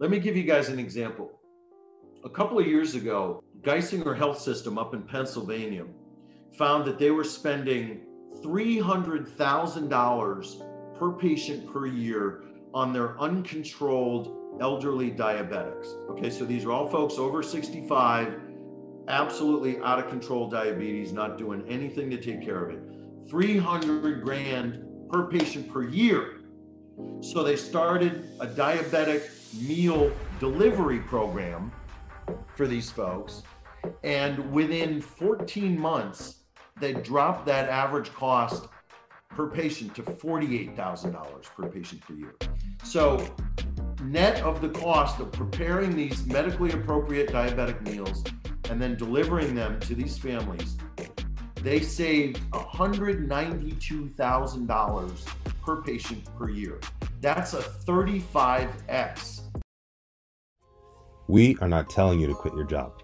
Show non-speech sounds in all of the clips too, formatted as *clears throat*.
Let me give you guys an example. A couple of years ago, Geisinger Health System up in Pennsylvania found that they were spending $300,000 per patient per year on their uncontrolled elderly diabetics. Okay, so these are all folks over 65, absolutely out of control diabetes, not doing anything to take care of it. 300 grand per patient per year. So they started a diabetic meal delivery program for these folks. And within 14 months, they dropped that average cost per patient to $48,000 per patient per year. So, net of the cost of preparing these medically appropriate diabetic meals and then delivering them to these families, they saved $192,000 per patient per year. That's a 35x. We are not telling you to quit your job.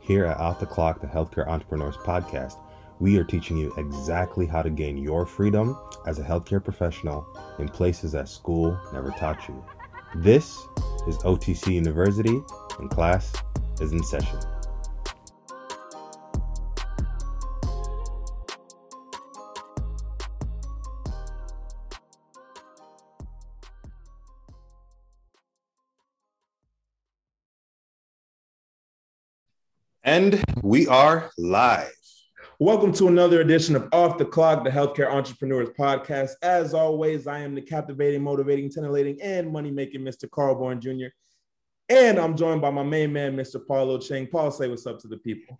Here at Off the Clock, the Healthcare Entrepreneurs Podcast, we are teaching you exactly how to gain your freedom as a healthcare professional in places that school never taught you. This is OTC University, and class is in session. And we are live. Welcome to another edition of Off the Clock, the Healthcare Entrepreneurs Podcast. As always, I am the captivating, motivating, titillating, and money making Mr. Carl Bourne Jr. And I'm joined by my main man, Mr. Paulo Cheng. Paul, say what's up to the people.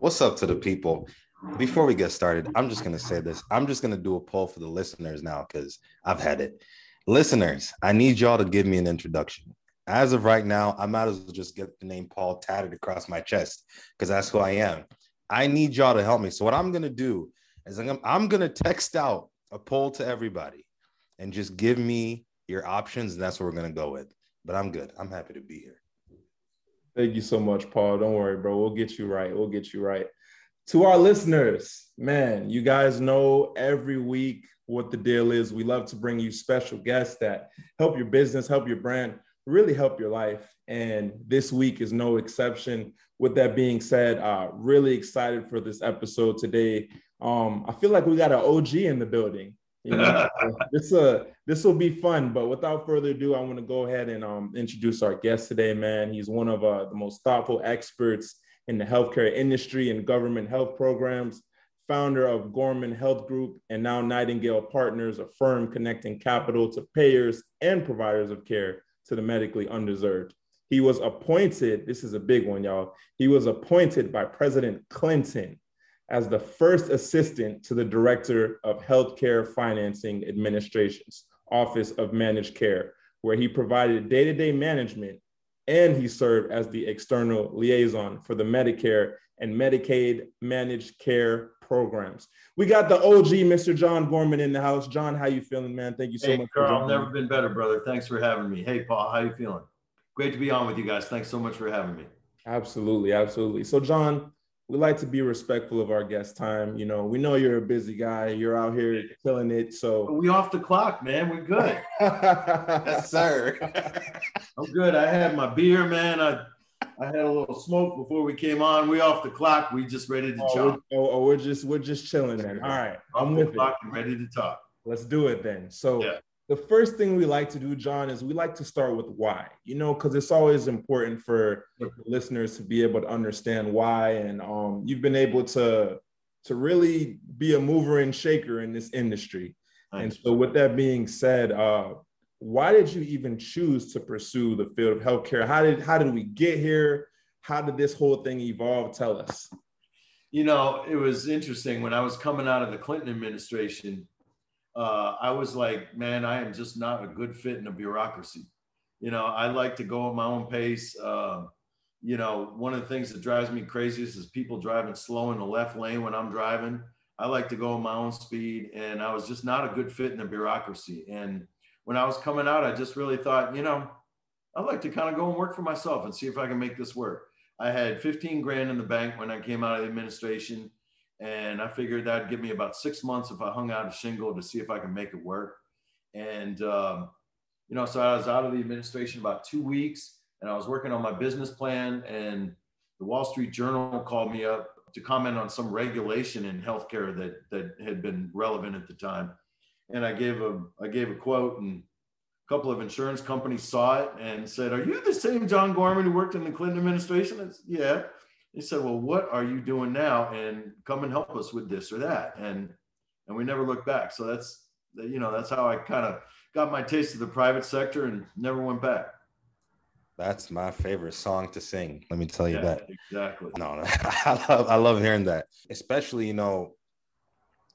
What's up to the people? Before we get started, I'm just going to say this. I'm just going to do a poll for the listeners now because I've had it. Listeners, I need y'all to give me an introduction as of right now, I might as well just get the name Paul tatted across my chest because that's who I am. I need y'all to help me. So what I'm gonna do is I'm, I'm gonna text out a poll to everybody and just give me your options, and that's what we're gonna go with. But I'm good. I'm happy to be here. Thank you so much, Paul. Don't worry, bro. We'll get you right. We'll get you right. To our listeners, man, you guys know every week what the deal is. We love to bring you special guests that help your business, help your brand really help your life. And this week is no exception. With that being said, uh, really excited for this episode today. Um, I feel like we got an OG in the building. You know, *laughs* this uh this will be fun. But without further ado, I want to go ahead and um, introduce our guest today. Man, he's one of uh, the most thoughtful experts in the healthcare industry and government health programs. Founder of Gorman Health Group and now Nightingale Partners, a firm connecting capital to payers and providers of care to the medically undeserved. He was appointed, this is a big one, y'all. He was appointed by President Clinton as the first assistant to the Director of Healthcare Financing Administration's Office of Managed Care, where he provided day to day management and he served as the external liaison for the Medicare and Medicaid managed care programs. We got the OG, Mr. John Gorman, in the house. John, how you feeling, man? Thank you so much. hey, much. Carl, never been better, brother. Thanks for having me. Hey, Paul, how you feeling? Great to be on with you guys. Thanks so much for having me. Absolutely, absolutely. So, John, we like to be respectful of our guest time. You know, we know you're a busy guy. You're out here killing it. So we off the clock, man. We're good. *laughs* yes, sir. I'm good. I had my beer, man. I I had a little smoke before we came on. We off the clock. We just ready to oh, chop. We're, oh, oh, we're just we're just chilling then. All right, off I'm with clock it. ready to talk. Let's do it then. So yeah. the first thing we like to do, John, is we like to start with why. You know, because it's always important for listeners to be able to understand why, and um, you've been able to to really be a mover and shaker in this industry. And so, with that being said, uh, why did you even choose to pursue the field of healthcare? How did how did we get here? How did this whole thing evolve? Tell us. You know, it was interesting when I was coming out of the Clinton administration. Uh, I was like, man, I am just not a good fit in a bureaucracy. You know, I like to go at my own pace. Uh, you know, one of the things that drives me craziest is people driving slow in the left lane when I'm driving. I like to go at my own speed, and I was just not a good fit in the bureaucracy. And when I was coming out, I just really thought, you know, I'd like to kind of go and work for myself and see if I can make this work. I had 15 grand in the bank when I came out of the administration, and I figured that'd give me about six months if I hung out a shingle to see if I can make it work. And um, you know, so I was out of the administration about two weeks. and I was working on my business plan, and the Wall Street Journal called me up to comment on some regulation in healthcare that that had been relevant at the time. And I gave a I gave a quote, and a couple of insurance companies saw it and said, "Are you the same John Gorman who worked in the Clinton administration?" I said, yeah. He said, "Well, what are you doing now? And come and help us with this or that." And and we never looked back. So that's you know that's how I kind of got my taste of the private sector and never went back. That's my favorite song to sing. Let me tell you yeah, that. Exactly. No, no *laughs* I love I love hearing that. Especially, you know,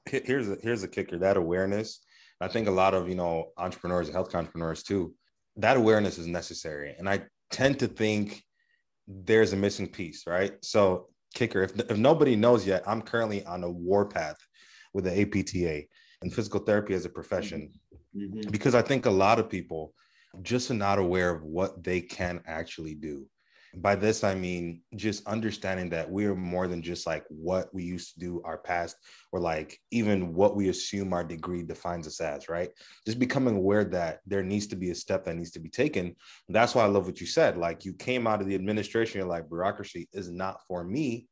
here's a here's a kicker, that awareness. I think a lot of, you know, entrepreneurs health entrepreneurs too, that awareness is necessary. And I tend to think there's a missing piece, right? So, kicker, if, if nobody knows yet, I'm currently on a war path with the APTA and physical therapy as a profession mm-hmm. because I think a lot of people just are not aware of what they can actually do. By this, I mean just understanding that we are more than just like what we used to do, our past, or like even what we assume our degree defines us as, right? Just becoming aware that there needs to be a step that needs to be taken. That's why I love what you said. Like you came out of the administration, you're like, bureaucracy is not for me.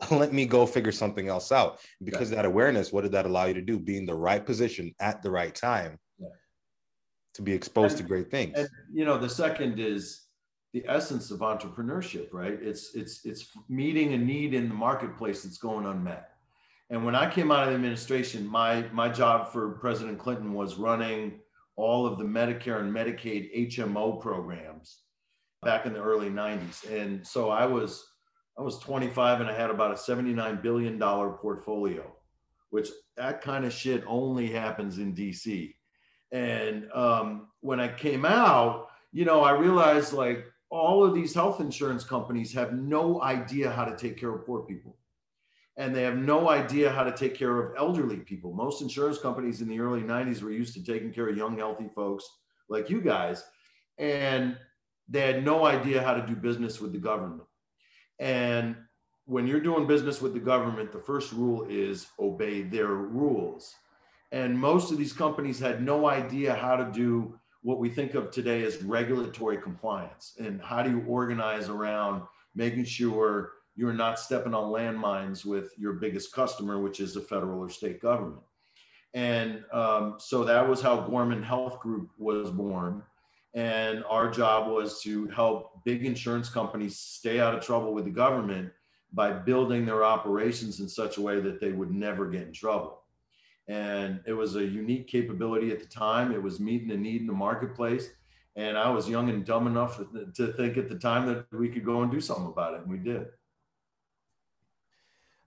*laughs* Let me go figure something else out. Because that awareness, what did that allow you to do? Be in the right position at the right time to be exposed and, to great things. And you know, the second is the essence of entrepreneurship, right? It's it's it's meeting a need in the marketplace that's going unmet. And when I came out of the administration, my my job for President Clinton was running all of the Medicare and Medicaid HMO programs back in the early 90s. And so I was I was 25 and I had about a 79 billion dollar portfolio, which that kind of shit only happens in DC. And um, when I came out, you know, I realized like all of these health insurance companies have no idea how to take care of poor people. And they have no idea how to take care of elderly people. Most insurance companies in the early 90s were used to taking care of young, healthy folks like you guys. And they had no idea how to do business with the government. And when you're doing business with the government, the first rule is obey their rules. And most of these companies had no idea how to do what we think of today as regulatory compliance and how do you organize around making sure you're not stepping on landmines with your biggest customer, which is the federal or state government. And um, so that was how Gorman Health Group was born. And our job was to help big insurance companies stay out of trouble with the government by building their operations in such a way that they would never get in trouble and it was a unique capability at the time. It was meeting a need in the marketplace, and I was young and dumb enough to think at the time that we could go and do something about it, and we did.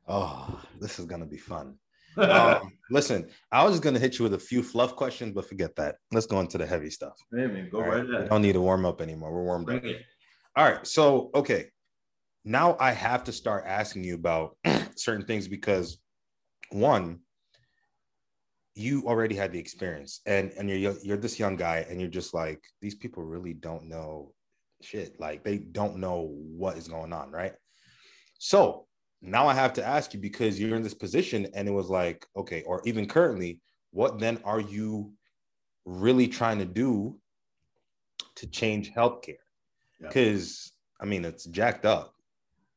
Oh, this is gonna be fun. *laughs* um, listen, I was just gonna hit you with a few fluff questions, but forget that. Let's go into the heavy stuff. Hey, man, go All right, ahead. We don't need to warm up anymore. We're warmed Bring up. It. All right, so okay, now I have to start asking you about *clears throat* certain things because one, you already had the experience and and you're you're this young guy and you're just like these people really don't know shit. Like they don't know what is going on right? So now i have to ask you because you're in this position and it was like okay or even currently what then are you really trying to do to change healthcare? Because yeah. i mean it's jacked up.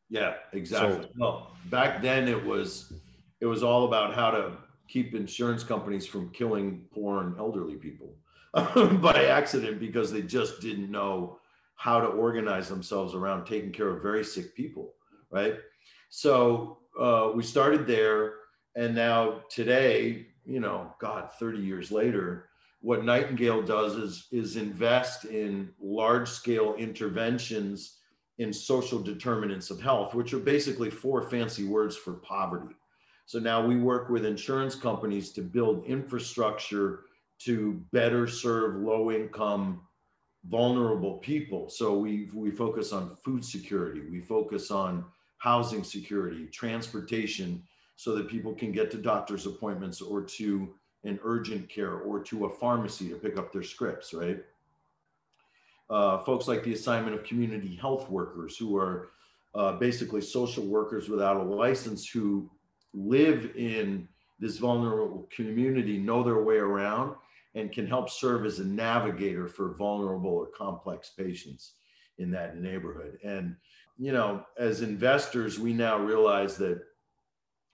Yeah exactly. So, well back then it was it was all about how to keep insurance companies from killing poor and elderly people *laughs* by accident because they just didn't know how to organize themselves around taking care of very sick people, right? So uh, we started there, and now today, you know, God, 30 years later, what Nightingale does is is invest in large scale interventions in social determinants of health, which are basically four fancy words for poverty. So now we work with insurance companies to build infrastructure to better serve low income, vulnerable people. So we, we focus on food security, we focus on housing security, transportation, so that people can get to doctor's appointments or to an urgent care or to a pharmacy to pick up their scripts, right? Uh, folks like the assignment of community health workers who are uh, basically social workers without a license who live in this vulnerable community know their way around and can help serve as a navigator for vulnerable or complex patients. in that neighborhood. And, you know, as investors, we now realize that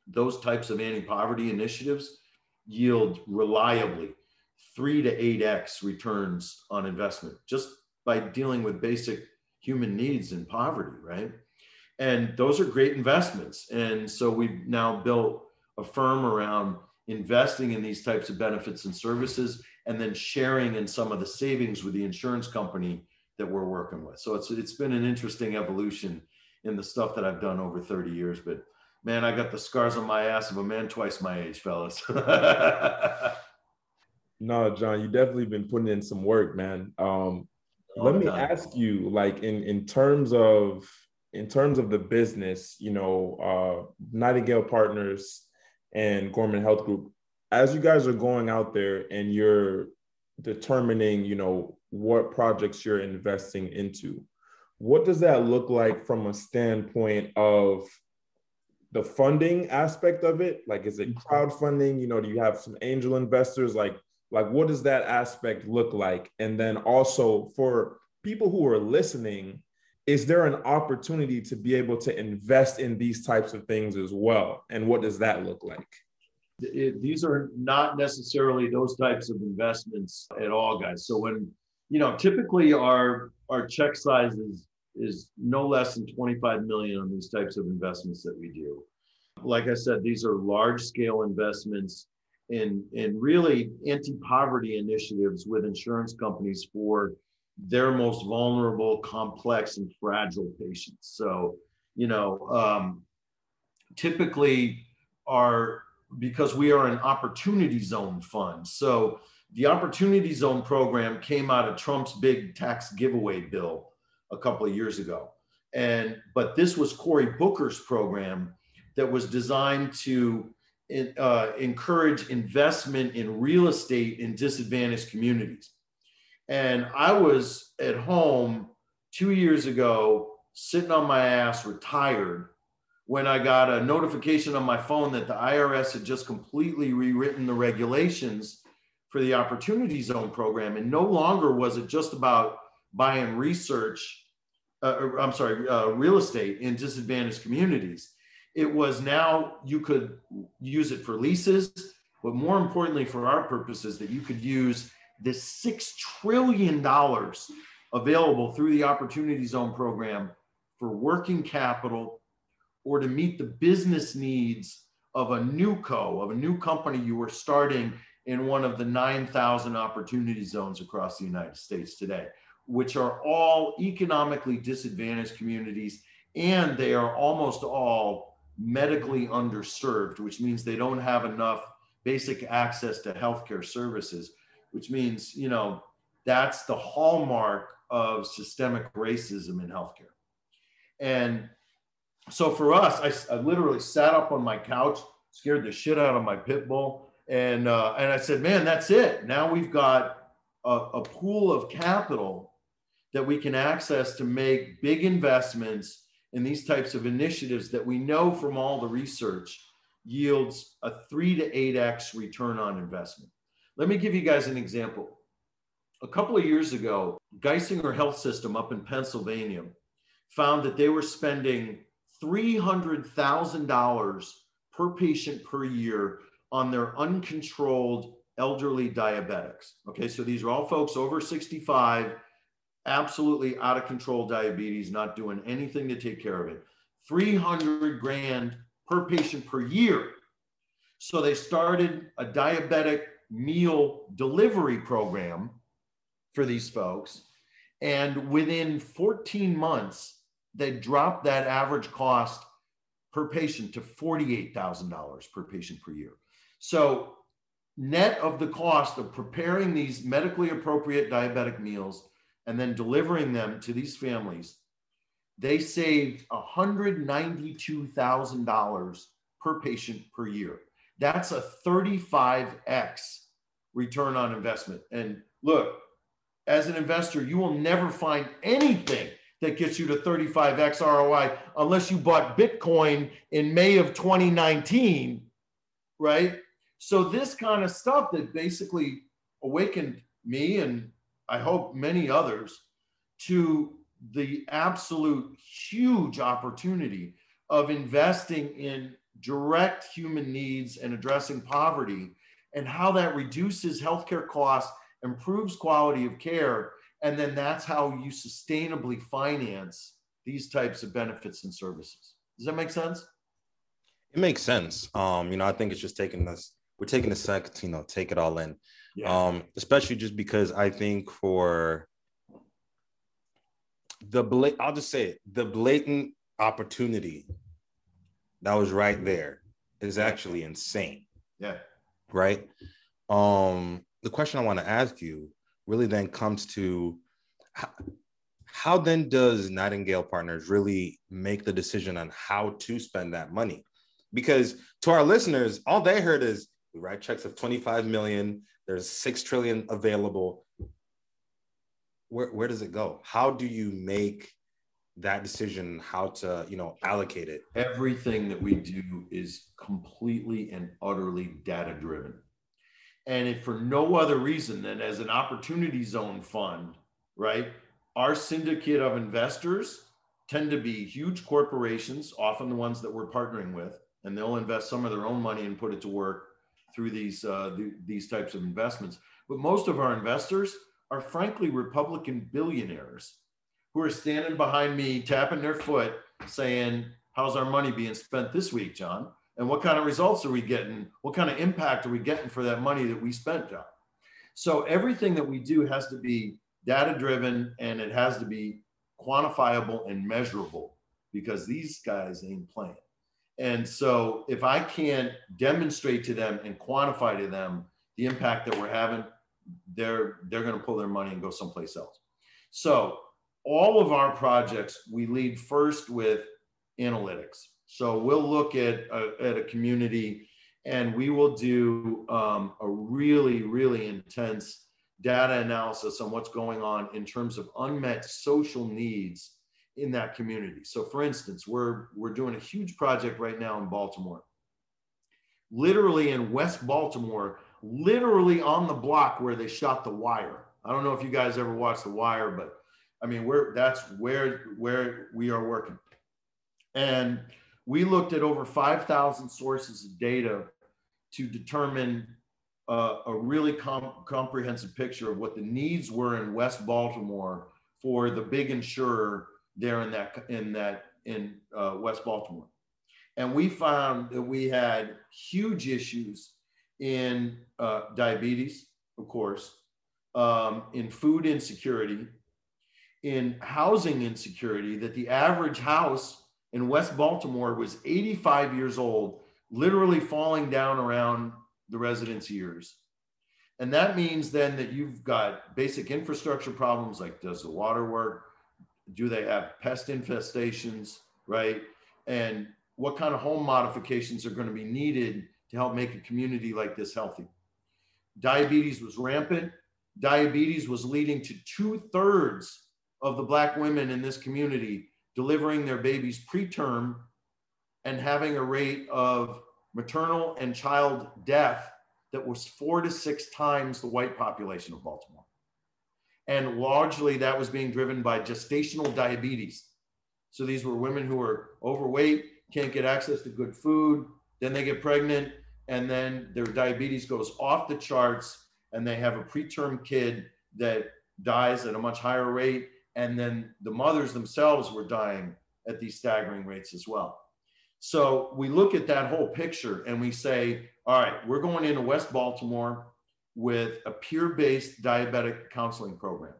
those types of anti poverty initiatives yield reliably three to eight X returns on investment just by dealing with basic human needs and poverty, right? And those are great investments. And so we've now built a firm around investing in these types of benefits and services and then sharing in some of the savings with the insurance company that we're working with. So it's it's been an interesting evolution in the stuff that I've done over 30 years. But man, I got the scars on my ass of a man twice my age, fellas. *laughs* no, John, you definitely been putting in some work, man. Um, let me ask you, like in in terms of in terms of the business, you know, uh, Nightingale Partners and Gorman Health Group, as you guys are going out there and you're determining, you know, what projects you're investing into, what does that look like from a standpoint of the funding aspect of it? Like, is it mm-hmm. crowdfunding? You know, do you have some angel investors? Like, like what does that aspect look like? And then also for people who are listening, is there an opportunity to be able to invest in these types of things as well? And what does that look like? It, these are not necessarily those types of investments at all, guys. So when you know, typically our our check size is is no less than 25 million on these types of investments that we do. Like I said, these are large scale investments in in really anti-poverty initiatives with insurance companies for their most vulnerable, complex, and fragile patients. So, you know, um, typically are because we are an opportunity zone fund. So the opportunity zone program came out of Trump's big tax giveaway bill a couple of years ago. And but this was Cory Booker's program that was designed to uh, encourage investment in real estate in disadvantaged communities. And I was at home two years ago, sitting on my ass, retired, when I got a notification on my phone that the IRS had just completely rewritten the regulations for the Opportunity Zone program. And no longer was it just about buying research, uh, I'm sorry, uh, real estate in disadvantaged communities. It was now you could use it for leases, but more importantly for our purposes, that you could use this $6 trillion available through the Opportunity Zone program for working capital or to meet the business needs of a new co, of a new company you were starting in one of the 9,000 opportunity zones across the United States today, which are all economically disadvantaged communities and they are almost all medically underserved, which means they don't have enough basic access to healthcare services which means, you know, that's the hallmark of systemic racism in healthcare. And so for us, I, I literally sat up on my couch, scared the shit out of my pit bull. And, uh, and I said, man, that's it. Now we've got a, a pool of capital that we can access to make big investments in these types of initiatives that we know from all the research yields a three to eight X return on investment. Let me give you guys an example. A couple of years ago, Geisinger Health System up in Pennsylvania found that they were spending $300,000 per patient per year on their uncontrolled elderly diabetics. Okay, so these are all folks over 65, absolutely out of control diabetes, not doing anything to take care of it. 300 grand per patient per year. So they started a diabetic meal delivery program for these folks. And within 14 months, they dropped that average cost per patient to $48,000 per patient per year. So, net of the cost of preparing these medically appropriate diabetic meals and then delivering them to these families, they saved $192,000 per patient per year. That's a 35x return on investment. And look, as an investor, you will never find anything that gets you to 35x ROI unless you bought Bitcoin in May of 2019, right? So, this kind of stuff that basically awakened me and I hope many others to the absolute huge opportunity of investing in direct human needs and addressing poverty and how that reduces healthcare costs, improves quality of care, and then that's how you sustainably finance these types of benefits and services. Does that make sense? It makes sense. Um, you know, I think it's just taking this, we're taking a second to, you know, take it all in. Yeah. Um, especially just because I think for the blat- I'll just say it, the blatant opportunity that was right there is actually insane. Yeah. Right. Um, the question I want to ask you really then comes to how, how then does Nightingale Partners really make the decision on how to spend that money? Because to our listeners, all they heard is we write checks of 25 million, there's 6 trillion available. Where, where does it go? How do you make that decision how to you know allocate it. Everything that we do is completely and utterly data driven and if for no other reason than as an opportunity zone fund right our syndicate of investors tend to be huge corporations often the ones that we're partnering with and they'll invest some of their own money and put it to work through these uh, th- these types of investments. But most of our investors are frankly republican billionaires who are standing behind me, tapping their foot, saying, How's our money being spent this week, John? And what kind of results are we getting? What kind of impact are we getting for that money that we spent, John? So everything that we do has to be data driven and it has to be quantifiable and measurable because these guys ain't playing. And so if I can't demonstrate to them and quantify to them the impact that we're having, they're they're going to pull their money and go someplace else. So all of our projects, we lead first with analytics. So we'll look at a, at a community and we will do um, a really, really intense data analysis on what's going on in terms of unmet social needs in that community. So for instance, we're, we're doing a huge project right now in Baltimore. Literally in West Baltimore, literally on the block where they shot The Wire. I don't know if you guys ever watched The Wire, but I mean, we're that's where where we are working. And we looked at over 5,000 sources of data to determine uh, a really com- comprehensive picture of what the needs were in West Baltimore for the big insurer there in that in that in uh, West Baltimore. And we found that we had huge issues in uh, diabetes, of course, um, in food insecurity, in housing insecurity that the average house in West Baltimore was 85 years old, literally falling down around the residents' years. And that means then that you've got basic infrastructure problems like does the water work? Do they have pest infestations, right? And what kind of home modifications are going to be needed to help make a community like this healthy? Diabetes was rampant. Diabetes was leading to two thirds of the Black women in this community delivering their babies preterm and having a rate of maternal and child death that was four to six times the white population of Baltimore. And largely that was being driven by gestational diabetes. So these were women who were overweight, can't get access to good food, then they get pregnant, and then their diabetes goes off the charts, and they have a preterm kid that dies at a much higher rate and then the mothers themselves were dying at these staggering rates as well. So we look at that whole picture and we say, all right, we're going into West Baltimore with a peer based diabetic counseling program.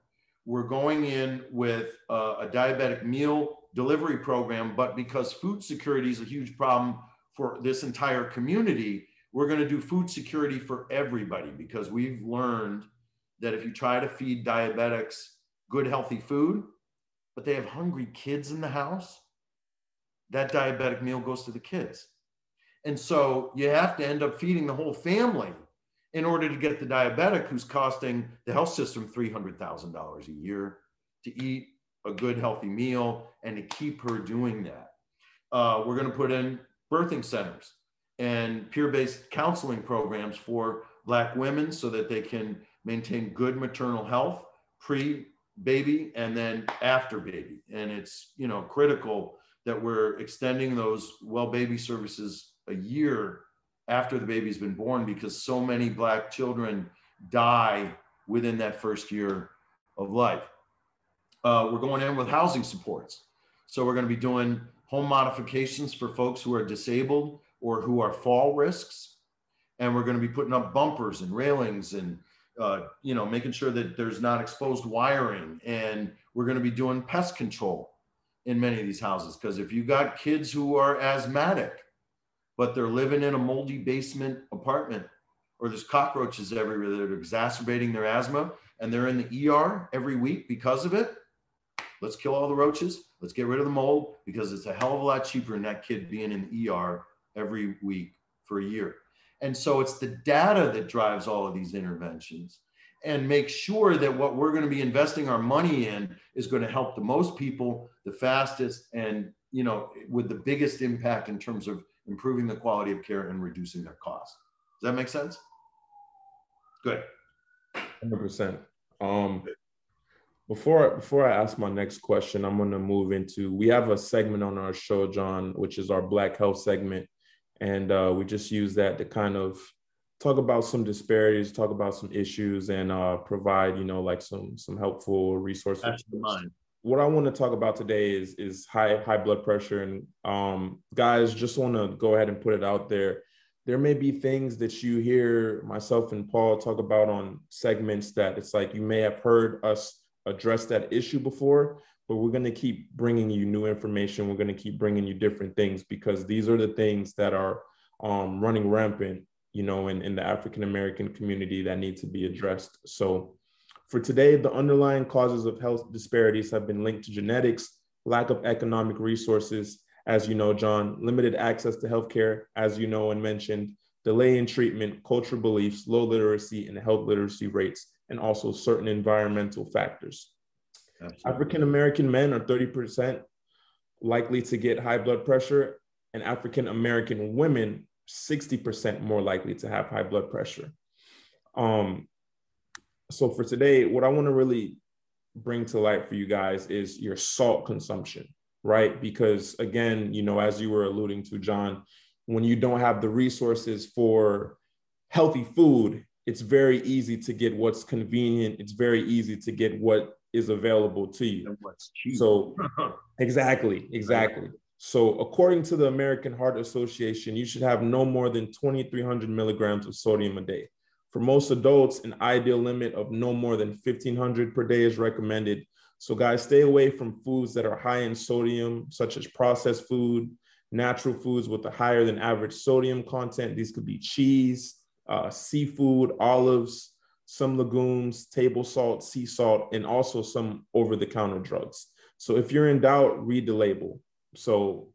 We're going in with a, a, diabetic meal delivery program, but because food security is a huge problem for this entire community, we're going to do food security for everybody because we've learned that if you try to feed diabetics good, healthy food, but they have hungry kids in the house, that diabetic meal goes to the kids. And so you have to end up feeding the whole family in order to get the diabetic who's costing the health system $300,000 a year to eat a good, healthy meal and to keep her doing that. Uh, we're going to put in birthing centers and peer based counseling programs for Black women so that they can maintain good maternal health pre baby and then after baby. And it's, you know, critical that we're extending those well baby services a year after the baby's been born because so many black children die within that first year of life. Uh, we're going in with housing supports. So we're going to be doing home modifications for folks who are disabled or who are fall risks. And we're going to be putting up bumpers and railings and, uh, you know, making sure that there's not exposed wiring. And we're going to be doing pest control in many of these houses. Because if you got kids who are asthmatic, but they're living in a moldy basement apartment or there's cockroaches everywhere that are exacerbating their asthma and they're in the ER every week because of it, let's kill all the roaches. Let's get rid of the mold because it's a hell of a lot cheaper than that kid being in the ER every week for a year. And so it's the data that drives all of these interventions and make sure that what we're going to be investing our money in is going to help the most people the fastest and you know with the biggest impact in terms of improving the quality of care and reducing their costs. Does that make sense? Good. 100%. Um, before before I ask my next question, I'm going to move into we have a segment on our show, John, which is our Black Health segment, and uh, we just use that to kind of talk about some disparities, talk about some issues, and uh, provide you know like some some helpful resources. What I want to talk about today is is high high blood pressure. And um, guys just want to go ahead and put it out there. There may be things that you hear myself and Paul talk about on segments that it's like you may have heard us address that issue before, but we're going to keep bringing you new information. We're going to keep bringing you different things because these are the things that are um, running rampant, you know, in, in the African American community that need to be addressed. So for today, the underlying causes of health disparities have been linked to genetics, lack of economic resources, as you know, John, limited access to healthcare, as you know and mentioned, delay in treatment, cultural beliefs, low literacy and health literacy rates, and also certain environmental factors. African American men are 30% likely to get high blood pressure, and African American women 60% more likely to have high blood pressure. Um, so for today, what I want to really bring to light for you guys is your salt consumption, right? Because again, you know, as you were alluding to, John, when you don't have the resources for healthy food, it's very easy to get what's convenient. It's very easy to get what is available to you. So, *laughs* exactly, exactly. So, according to the American Heart Association, you should have no more than 2,300 milligrams of sodium a day. For most adults, an ideal limit of no more than 1500 per day is recommended. So, guys, stay away from foods that are high in sodium, such as processed food, natural foods with a higher than average sodium content. These could be cheese, uh, seafood, olives, some legumes, table salt, sea salt, and also some over the counter drugs. So, if you're in doubt, read the label. So,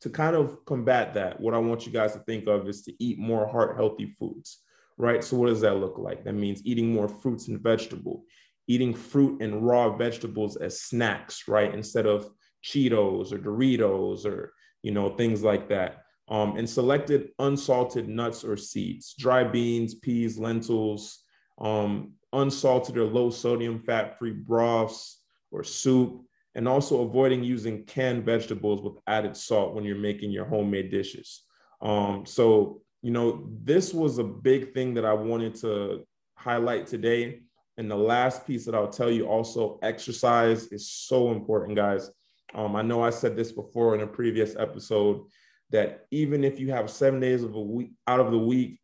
to kind of combat that, what I want you guys to think of is to eat more heart healthy foods right? So what does that look like? That means eating more fruits and vegetable, eating fruit and raw vegetables as snacks, right? Instead of Cheetos or Doritos or, you know, things like that. Um, and selected unsalted nuts or seeds, dry beans, peas, lentils, um, unsalted or low sodium fat free broths or soup, and also avoiding using canned vegetables with added salt when you're making your homemade dishes. Um, so you know, this was a big thing that I wanted to highlight today. And the last piece that I'll tell you also exercise is so important, guys. Um, I know I said this before in a previous episode that even if you have seven days of a week out of the week,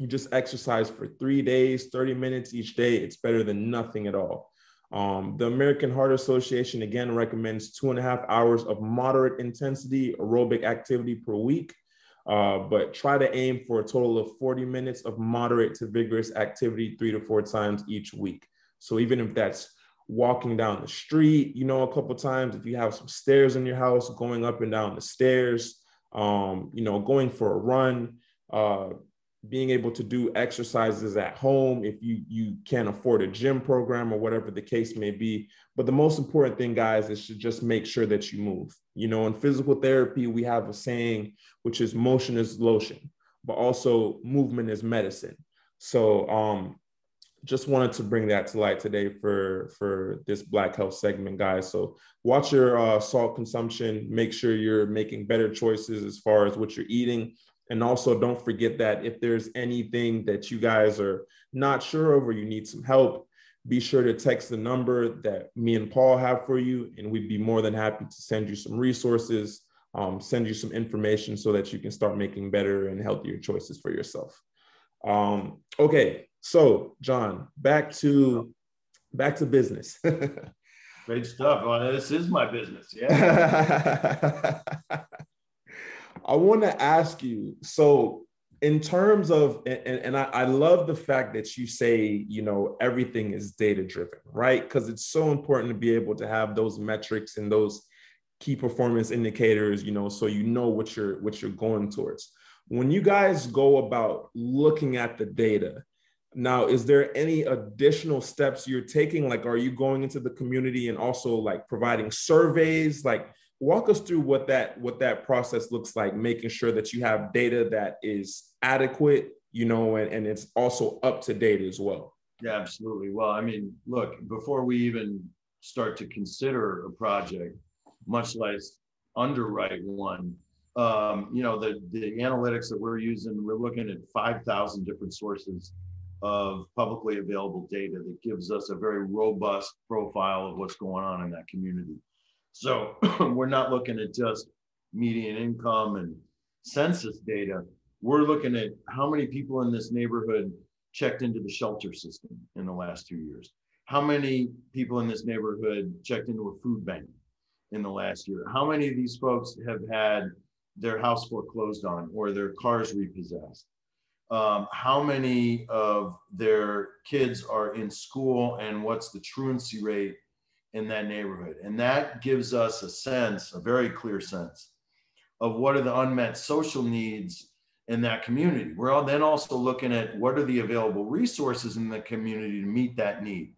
you just exercise for three days, 30 minutes each day, it's better than nothing at all. Um, the American Heart Association again recommends two and a half hours of moderate intensity aerobic activity per week. Uh, but try to aim for a total of 40 minutes of moderate to vigorous activity three to four times each week. So even if that's walking down the street, you know, a couple times, if you have some stairs in your house, going up and down the stairs, um, you know, going for a run, uh, being able to do exercises at home if you you can't afford a gym program or whatever the case may be. But the most important thing guys is to just make sure that you move. You know in physical therapy we have a saying which is motion is lotion but also movement is medicine. So um just wanted to bring that to light today for for this black health segment guys. So watch your uh, salt consumption. Make sure you're making better choices as far as what you're eating and also don't forget that if there's anything that you guys are not sure of or you need some help be sure to text the number that me and paul have for you and we'd be more than happy to send you some resources um, send you some information so that you can start making better and healthier choices for yourself um, okay so, John, back to back to business. *laughs* Great stuff. Well, this is my business. Yeah. *laughs* I want to ask you. So, in terms of, and, and I, I love the fact that you say, you know, everything is data driven, right? Because it's so important to be able to have those metrics and those key performance indicators, you know, so you know what you're what you're going towards. When you guys go about looking at the data, now, is there any additional steps you're taking? Like, are you going into the community and also like providing surveys? Like, walk us through what that what that process looks like, making sure that you have data that is adequate, you know, and, and it's also up to date as well. Yeah, absolutely. Well, I mean, look, before we even start to consider a project, much less underwrite one, um, you know, the the analytics that we're using, we're looking at 5,000 different sources of publicly available data that gives us a very robust profile of what's going on in that community. So *clears throat* we're not looking at just median income and census data. We're looking at how many people in this neighborhood checked into the shelter system in the last two years. How many people in this neighborhood checked into a food bank in the last year? How many of these folks have had their house foreclosed on or their cars repossessed? um, how many of their kids are in school and what's the truancy rate in that neighborhood. And that gives us a sense, a very clear sense, of what are the unmet social needs in that community. We're then also looking at what are the available resources in the community to meet that need.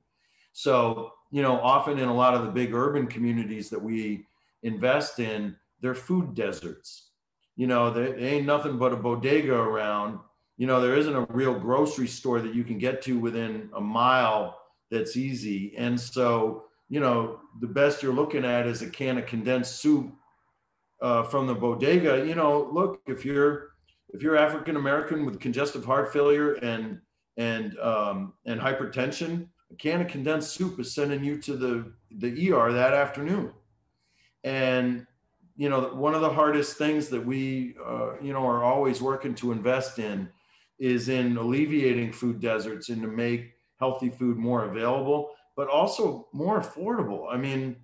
So, you know, often in a lot of the big urban communities that we invest in, they're food deserts. You know, there ain't nothing but a bodega around you know, there isn't a real grocery store that you can get to within a mile that's easy. And so, you know, the best you're looking at is a can of condensed soup uh, from the bodega. You know, look, if you're if you're African American with congestive heart failure and and um, and hypertension, a can of condensed soup is sending you to the the ER that afternoon. And you know, one of the hardest things that we uh, you know are always working to invest in is in alleviating food deserts and to make healthy food more available, but also more affordable. I mean,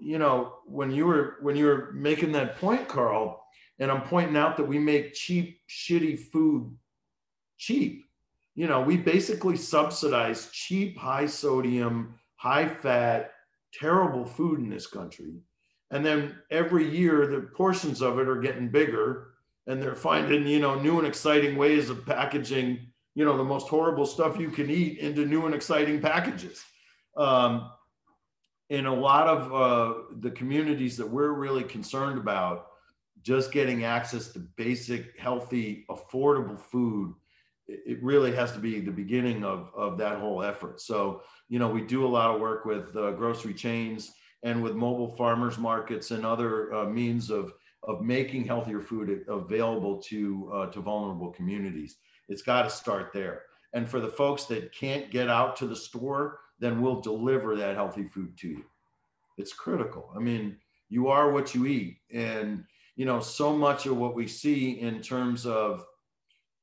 you know, when you were when you were making that point, Carl, and I'm pointing out that we make cheap, shitty food cheap. You know, we basically subsidize cheap, high sodium, high fat, terrible food in this country. And then every year, the portions of it are getting bigger and they're finding you know new and exciting ways of packaging you know the most horrible stuff you can eat into new and exciting packages um, in a lot of uh, the communities that we're really concerned about just getting access to basic healthy affordable food it really has to be the beginning of, of that whole effort so you know we do a lot of work with uh, grocery chains and with mobile farmers markets and other uh, means of of making healthier food available to uh, to vulnerable communities. It's got to start there. And for the folks that can't get out to the store, then we'll deliver that healthy food to you. It's critical. I mean, you are what you eat, and you know so much of what we see in terms of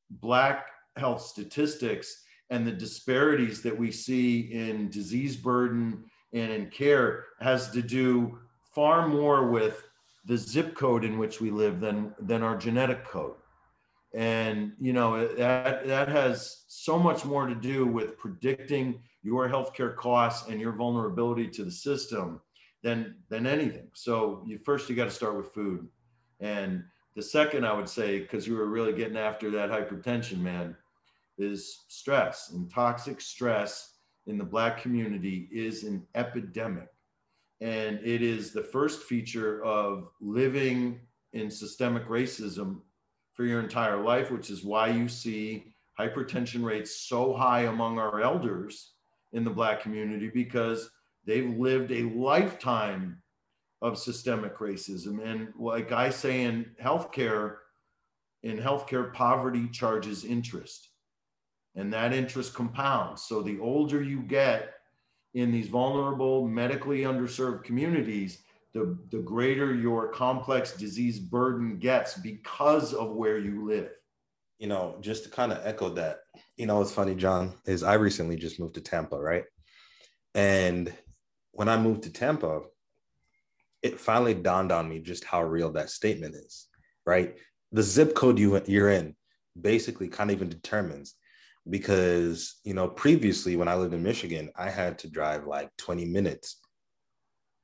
black health statistics and the disparities that we see in disease burden and in care has to do far more with the zip code in which we live than than our genetic code and you know that that has so much more to do with predicting your healthcare costs and your vulnerability to the system than than anything. So you first you got to start with food. And the second i would say because you were really getting after that hypertension man is stress. And toxic stress in the black community is an epidemic. And it is the first feature of living in systemic racism for your entire life, which is why you see hypertension rates so high among our elders in the Black community because they've lived a lifetime of systemic racism. And like I say in healthcare, in healthcare, poverty charges interest, and that interest compounds. So the older you get in these vulnerable, medically underserved communities, the, the greater your complex disease burden gets because of where you live. You know, just to kind of echo that, you know, what's funny, John, is I recently just moved to Tampa, right? And when I moved to Tampa, it finally dawned on me just how real that statement is, right? The zip code you, you're in basically kind of even determines because, you know, previously when I lived in Michigan, I had to drive like 20 minutes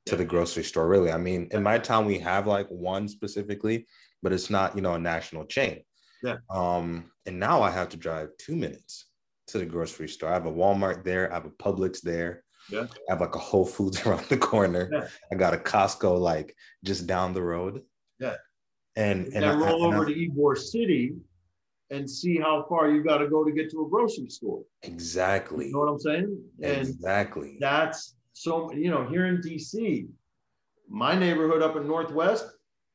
to the grocery store really. I mean in my town we have like one specifically but it's not you know a national chain. Yeah. Um and now i have to drive two minutes to the grocery store. I have a walmart there. I have a publix there. Yeah. I have like a whole foods *laughs* around the corner. Yeah. i got a costco like just down the road. Yeah. And and, I roll over to Ybor City and see how far you got to go to get to a grocery store. Exactly. You know what I'm saying? And exactly. That's so you know here in dc my neighborhood up in northwest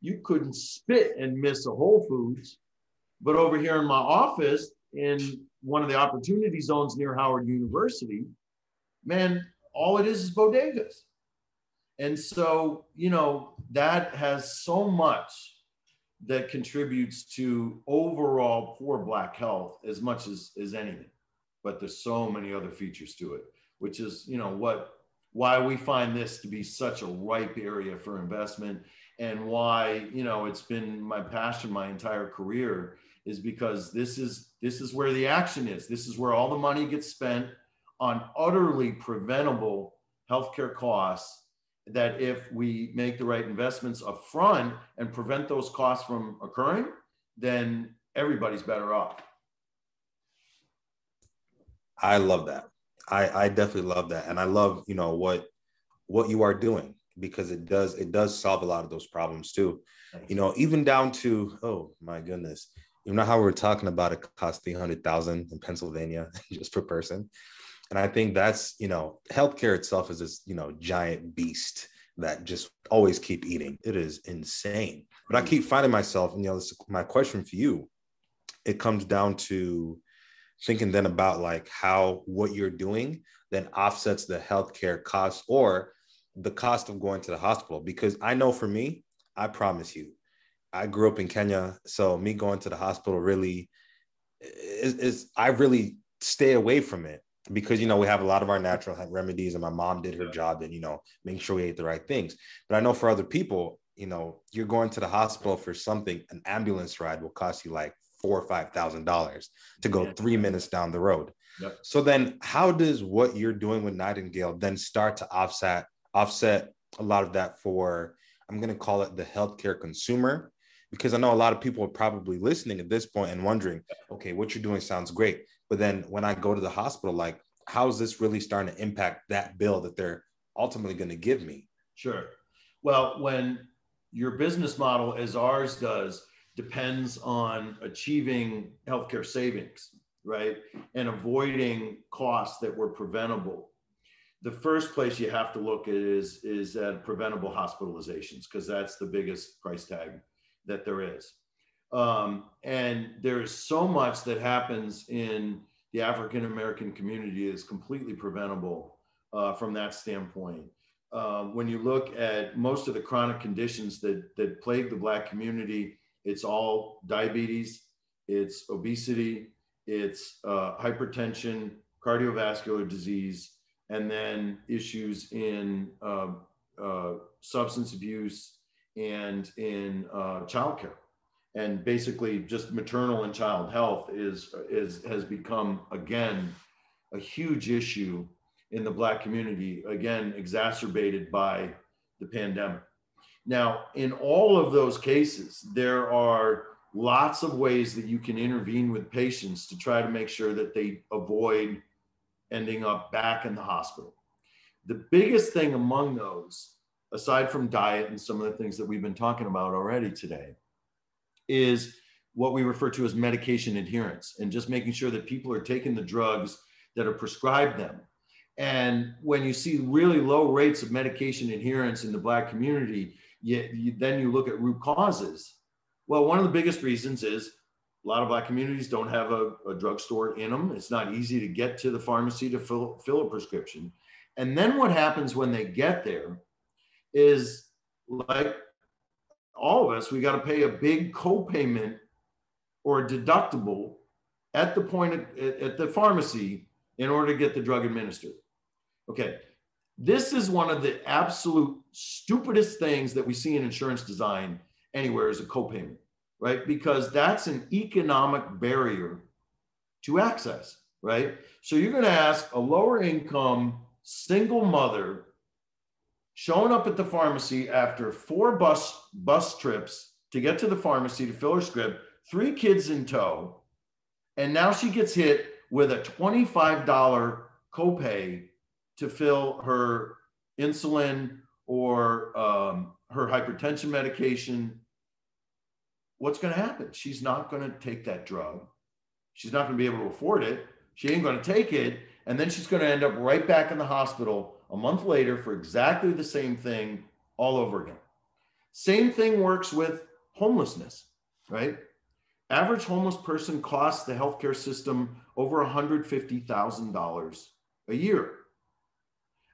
you couldn't spit and miss a whole foods. But over here in my office in one of the opportunity zones near howard university man all it is is bodegas. And so you know that has so much that contributes to overall poor black health as much as, as anything. But there's so many other features to it which is you know what why we find this to be such a ripe area for investment and why you know it's been my passion my entire career is because this is this is where the action is. This is where all the money gets spent on utterly preventable healthcare costs that if we make the right investments up front and prevent those costs from occurring then everybody's better off. I love that I, I definitely love that. And I love, you know, what what you are doing because it does it does solve a lot of those problems too. You know, even down to oh my goodness, you know how we are talking about it costs hundred thousand in Pennsylvania *laughs* just per person, and I think that's you know healthcare itself is this you know giant beast that just always keep eating. It is insane, but I hmm. keep finding myself, and you know, this my question for you. It comes down to thinking then about like how what you're doing then offsets the healthcare costs or the cost of going to the hospital. Because I know for me, I promise you, I grew up in Kenya, so me going to the hospital really is, is I really stay away from it because you know we have a lot of our natural remedies and my mom did her job and you know making sure we ate the right things. But i know for other people you know you're going to the hospital for something an ambulance ride will cost you like four or five thousand dollars to go three minutes down the road. Yep. So then how does what you're doing with Nightingale then start to offset offset a lot of that for I'm going to call it the healthcare consumer because I know a lot of people are probably listening at this point and wondering, okay, what you're doing sounds great, but then when I go to the hospital, like, how is this really starting to impact that bill that they're ultimately going to give me? Sure. Well, when your business model, as ours does, depends on achieving healthcare savings, right? And avoiding costs that were preventable. The first place you have to look at is, is at preventable hospitalizations, because that's the biggest price tag that there is. Um, and there's so much that happens in the African American community is completely preventable uh, from that standpoint. Uh, when you look at most of the chronic conditions that, that plague the Black community, it's all diabetes, it's obesity, it's uh, hypertension, cardiovascular disease, and then issues in uh, uh, substance abuse and in uh, childcare. And basically, just maternal and child health is, is has become again a huge issue in the Black community. Again, exacerbated by the pandemic. Now, in all of those cases, there are lots of ways that you can intervene with patients to try to make sure that they avoid ending up back in the hospital. The biggest thing among those, aside from diet and some of the things that we've been talking about already today, is what we refer to as medication adherence and just making sure that people are taking the drugs that are prescribed them. And when you see really low rates of medication adherence in the Black community, you, you, then you look at root causes. Well, one of the biggest reasons is a lot of Black communities don't have a, a drugstore in them. It's not easy to get to the pharmacy to fill, fill a prescription. And then what happens when they get there is like all of us, we got to pay a big copayment or a deductible at the point at, at the pharmacy in order to get the drug administered. Okay, this is one of the absolute stupidest things that we see in insurance design anywhere is a copayment, right? Because that's an economic barrier to access, right? So you're going to ask a lower income single mother showing up at the pharmacy after four bus bus trips to get to the pharmacy to fill her script, three kids in tow, and now she gets hit with a $25 copay to fill her insulin or um, her hypertension medication. What's going to happen? She's not going to take that drug. She's not going to be able to afford it. She ain't going to take it. And then she's going to end up right back in the hospital a month later for exactly the same thing all over again. Same thing works with homelessness, right? Average homeless person costs the healthcare system over $150,000 a year,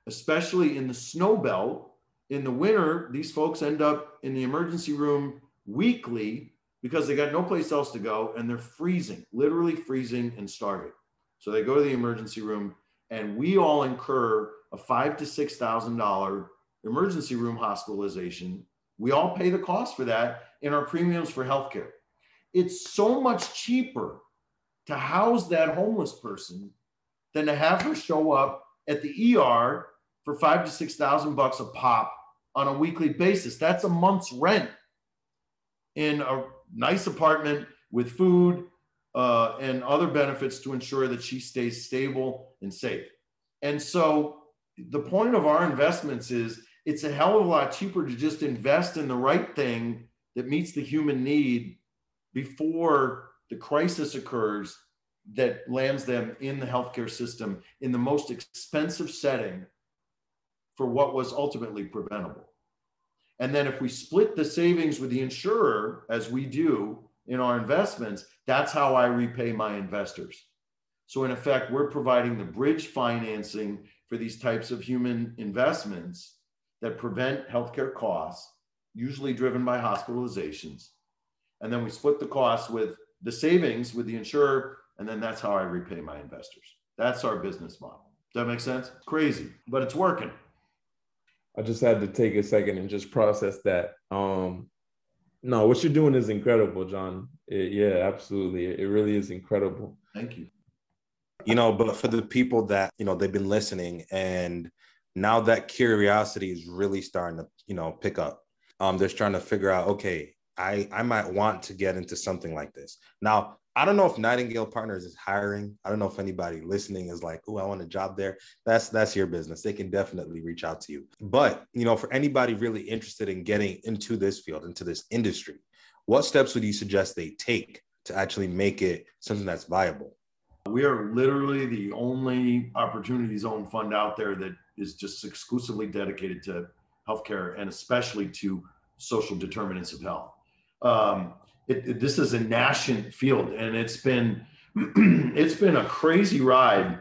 especially in the snow belt. In the winter, these folks end up in the emergency room weekly because they got no place else to go and they're freezing, literally freezing and starving. So they go to the emergency room and we all incur a five to six thousand dollar emergency room hospitalization. We all pay the cost for that in our premiums for healthcare. It's so much cheaper to house that homeless person than to have her show up at the ER for five to six thousand bucks a pop on a weekly basis. That's a month's rent in a nice apartment with food uh, and other benefits to ensure that she stays stable and safe. And so the point of our investments is it's a hell of a lot cheaper to just invest in the right thing that meets the human need before the crisis occurs that lands them in the healthcare system in the most expensive setting for what was ultimately preventable. And then if we split the savings with the insurer, as we do in our investments, that's how I repay my investors. So in effect, we're providing the bridge financing for these types of human investments that prevent healthcare costs, usually driven by hospitalizations. And then we split the costs with the savings with the insurer, and then that's how I repay my investors. That's our business model. Does that make sense? Crazy, but it's working. I just had to take a second and just process that. Um, no, what you're doing is incredible, John. It, yeah, absolutely. It really is incredible. Thank you you know but for the people that you know they've been listening and now that curiosity is really starting to you know pick up um they're trying to figure out okay i i might want to get into something like this now i don't know if nightingale partners is hiring. I don't know if anybody listening is like oh i want a job there. That's that's your business. They can definitely reach out to you. But you know for anybody really interested in getting into this field into this industry what steps would you suggest they take to actually make it something that's viable? We are literally the only opportunity zone fund out there that is just exclusively dedicated to healthcare and especially to social determinants of health. Um, it, it, this is a nascent field, and it's been *clears throat* it's been a crazy ride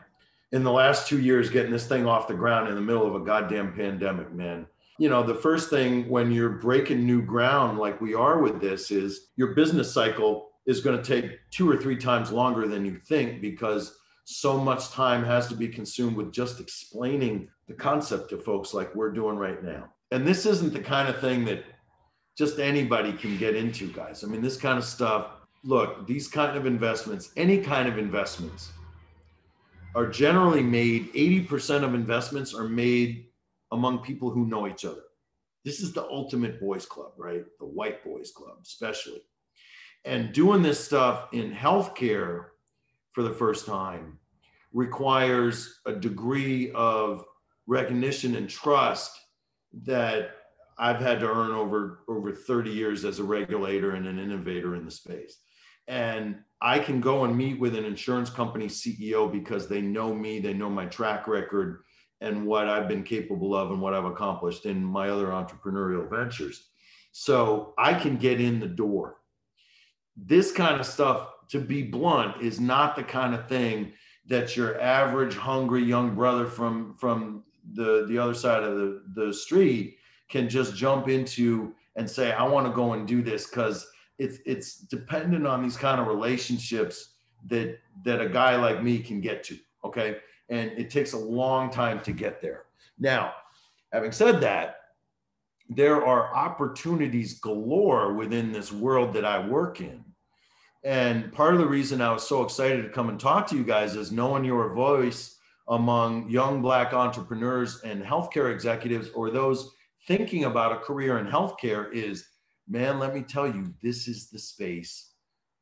in the last two years getting this thing off the ground in the middle of a goddamn pandemic, man. You know, the first thing when you're breaking new ground like we are with this is your business cycle is going to take two or three times longer than you think because so much time has to be consumed with just explaining the concept to folks like we're doing right now. And this isn't the kind of thing that just anybody can get into, guys. I mean, this kind of stuff, look, these kind of investments, any kind of investments, are generally made, 80% of investments are made among people who know each other. This is the ultimate boys club, right? The white boys club, especially and doing this stuff in healthcare for the first time requires a degree of recognition and trust that I've had to earn over over 30 years as a regulator and an innovator in the space. and I can go and meet with an insurance company CEO because they know me, they know my track record and what I've been capable of and what I've accomplished in my other entrepreneurial ventures. So I can get in the door. This kind of stuff, to be blunt, is not the kind of thing that your average hungry young brother from from the the other side of the, the street can just jump into and say, I want to go and do this because it's it's dependent on these kind of relationships that that a guy like me can get to. Okay. And it takes a long time to get there. Now, having said that, there are opportunities galore within this world that I work in. And part of the reason I was so excited to come and talk to you guys is knowing your voice among young Black entrepreneurs and healthcare executives or those thinking about a career in healthcare is man, let me tell you, this is the space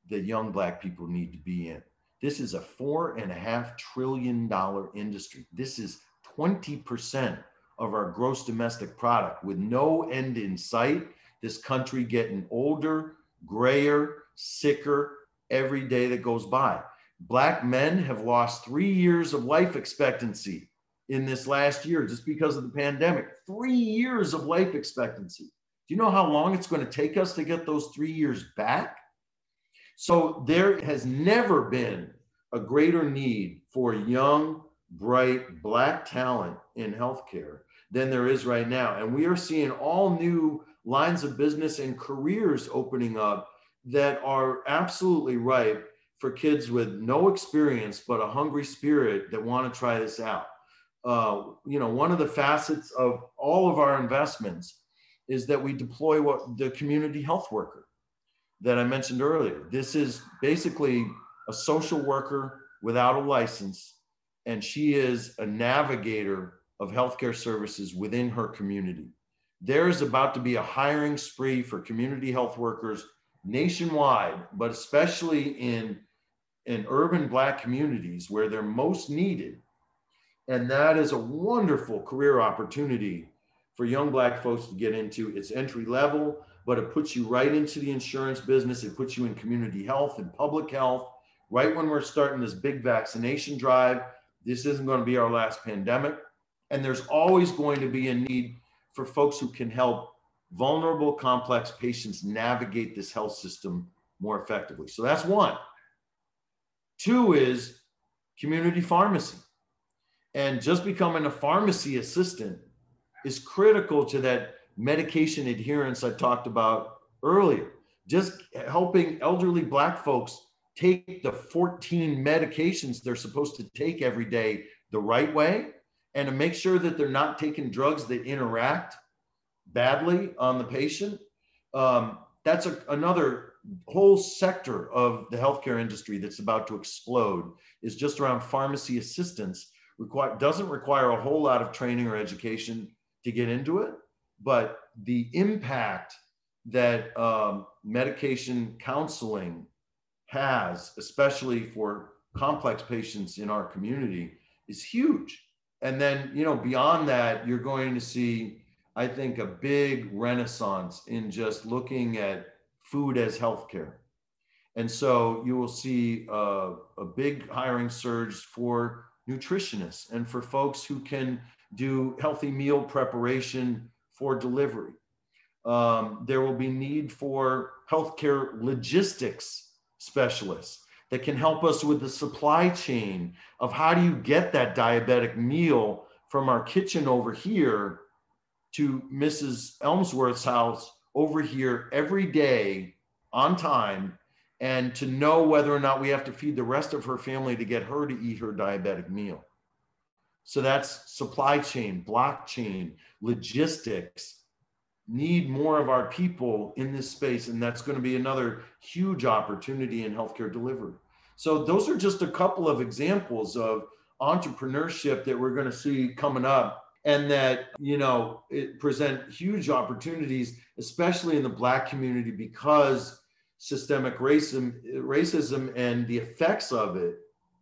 that young Black people need to be in. This is a four and a half trillion dollar industry. This is 20% of our gross domestic product with no end in sight. This country getting older, grayer, sicker every day that goes by. Black men have lost three years of life expectancy in this last year just because of the pandemic. Three years of life expectancy. Do you know how long it's going to take us to get those three years back? So there has never been a greater need for young, bright Black talent in healthcare than there is right now. And we are seeing all new lines of business and careers opening up that are absolutely ripe for kids with no experience but a hungry spirit that want to try this out. Uh, you know, one of the facets of all of our investments is that we deploy what the community health worker that I mentioned earlier. This is basically a social worker without a license, and she is a navigator of healthcare services within her community. There is about to be a hiring spree for community health workers nationwide, but especially in, in urban Black communities where they're most needed. And that is a wonderful career opportunity for young Black folks to get into. It's entry level, but it puts you right into the insurance business. It puts you in community health and public health. Right when we're starting this big vaccination drive, this isn't going to be our last pandemic. And there's always going to be a need for folks who can help vulnerable, complex patients navigate this health system more effectively. So that's one. Two is community pharmacy. And just becoming a pharmacy assistant is critical to that medication adherence I talked about earlier. Just helping elderly Black folks take the 14 medications they're supposed to take every day the right way and to make sure that they're not taking drugs that interact badly on the patient. Um, that's a, another whole sector of the healthcare industry that's about to explode is just around pharmacy assistance. Require, doesn't require a whole lot of training or education to get into it, but the impact that um, medication counseling has, especially for complex patients in our community, is huge. And then, you know, beyond that, you're going to see I think, a big renaissance in just looking at food as healthcare. And so you will see a, a big hiring surge for nutritionists and for folks who can do healthy meal preparation for delivery. Um, there will be need for healthcare logistics specialists that can help us with the supply chain of how do you get that diabetic meal from our kitchen over here to Mrs. Elmsworth's house over here every day on time and to know whether or not we have to feed the rest of her family to get her to eat her diabetic meal. So that's supply chain, blockchain, logistics. Need more of our people in this space, and that's going to be another huge opportunity in healthcare delivery. So, those are just a couple of examples of entrepreneurship that we're going to see coming up and that you know it present huge opportunities especially in the black community because systemic racism racism and the effects of it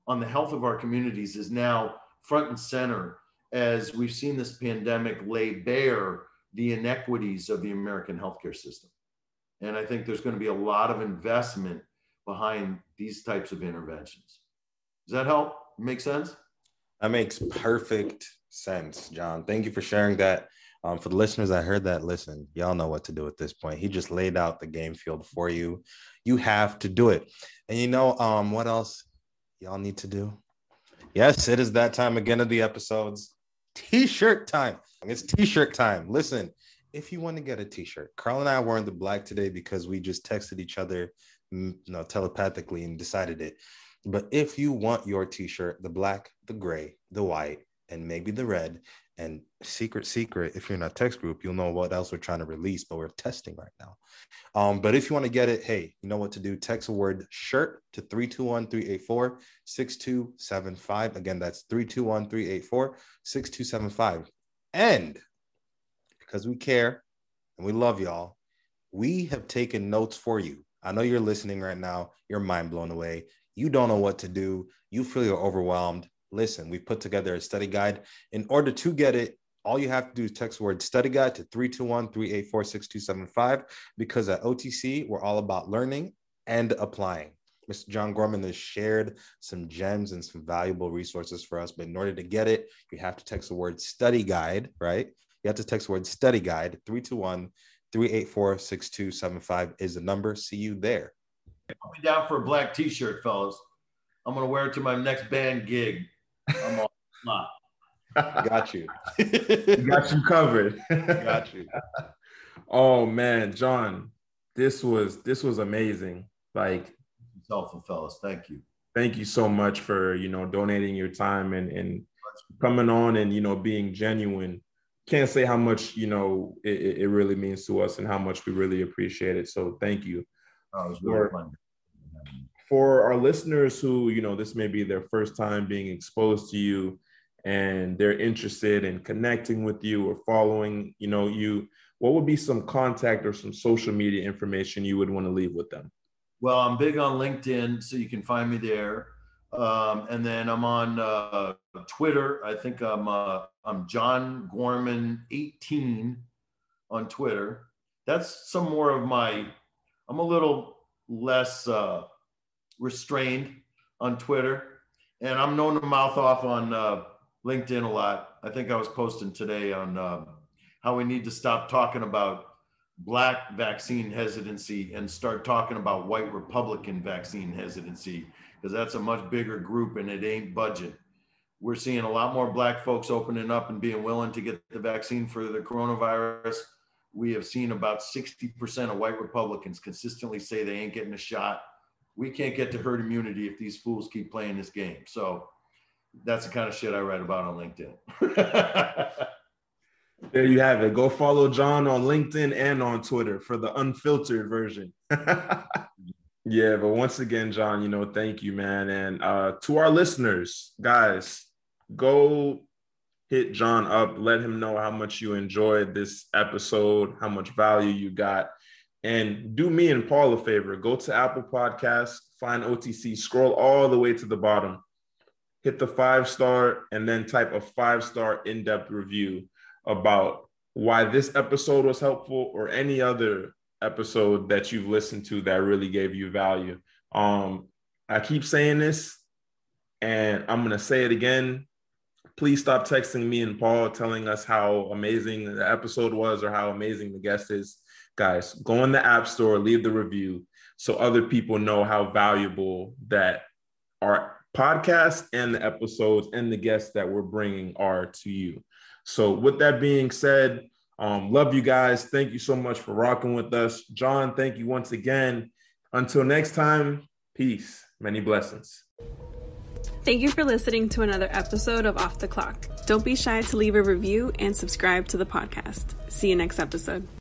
on the health of our communities is now front and center as we've seen this pandemic lay bare the inequities of the american healthcare system and i think there's going to be a lot of investment behind these types of interventions. Does that help? Make sense? That makes perfect sense, John. Thank you for sharing that. Um, for the listeners that heard that, listen, y'all know what to do at this point. He just laid out the game field for you. You have to do it. And you know um, what else y'all need to do? Yes, it is that time again of the episodes. T-shirt time. It's t-shirt time. Listen, if you want to get a t-shirt, Carl and I are wearing the black today because we just texted each other, you know, telepathically and decided it. But if you want your t-shirt, the black, the gray, the white, and maybe the red, and secret, secret, if you're in a text group, you'll know what else we're trying to release, but we're testing right now. Um, but if you want to get it, hey, you know what to do. Text the word shirt to 321 384 6275. Again, that's 321 384 6275. And because we care and we love y'all, we have taken notes for you. I know you're listening right now, you're mind blown away. You don't know what to do, you feel you're overwhelmed listen, we've put together a study guide. In order to get it, all you have to do is text word study guide to 321 384 6275 because at OTC, we're all about learning and applying. Mr. John Gorman has shared some gems and some valuable resources for us. But in order to get it, you have to text the word study guide, right? You have to text the word study guide 321 384 6275 is the number. See you there. Me down for a black t shirt, fellas. I'm going to wear it to my next band gig. *laughs* Got you. Got you covered. *laughs* Got you. oh man, John, this was this was amazing. Like helpful, fellas. Thank you. Thank you so much for you know donating your time and and coming on and you know being genuine. Can't say how much you know it, it really means to us and how much we really appreciate it. So thank you. Oh, it was really fun for our listeners who, you know, this may be their first time being exposed to you and they're interested in connecting with you or following, you know, you, what would be some contact or some social media information you would want to leave with them? Well, I'm big on LinkedIn, so you can find me there. Um, and then I'm on uh, Twitter. I think I'm uh, I'm John Gorman 18 on Twitter. That's some more of my. I'm a little less uh, restrained on Twitter, and I'm known to mouth off on uh, LinkedIn a lot. I think I was posting today on uh, how we need to stop talking about black vaccine hesitancy and start talking about white Republican vaccine hesitancy because that's a much bigger group and it ain't budget. We're seeing a lot more black folks opening up and being willing to get the vaccine for the coronavirus. We have seen about 60% of white Republicans consistently say they ain't getting a shot we can't get to herd immunity if these fools keep playing this game. So that's the kind of shit I write about on LinkedIn. *laughs* there you have it. Go follow John on LinkedIn and on Twitter for the unfiltered version. *laughs* yeah, but once again, John, you know, thank you, man. And uh, to our listeners, guys, go hit John up, let him know how much you enjoyed this episode, how much value you got. And do me and Paul a favor go to Apple Podcasts, find OTC, scroll all the way to the bottom, hit the five star, and then type a five star in depth review about why this episode was helpful or any other episode that you've listened to that really gave you value. Um, I keep saying this, and I'm going to say it again. Please stop texting me and Paul telling us how amazing the episode was or how amazing the guest is guys, go in the App Store, leave the review so other people know how valuable that our podcast and the episodes and the guests that we're bringing are to you. So, with that being said, um, love you guys. Thank you so much for rocking with us. John, thank you once again. Until next time, peace. Many blessings. Thank you for listening to another episode of Off the Clock. Don't be shy to leave a review and subscribe to the podcast. See you next episode.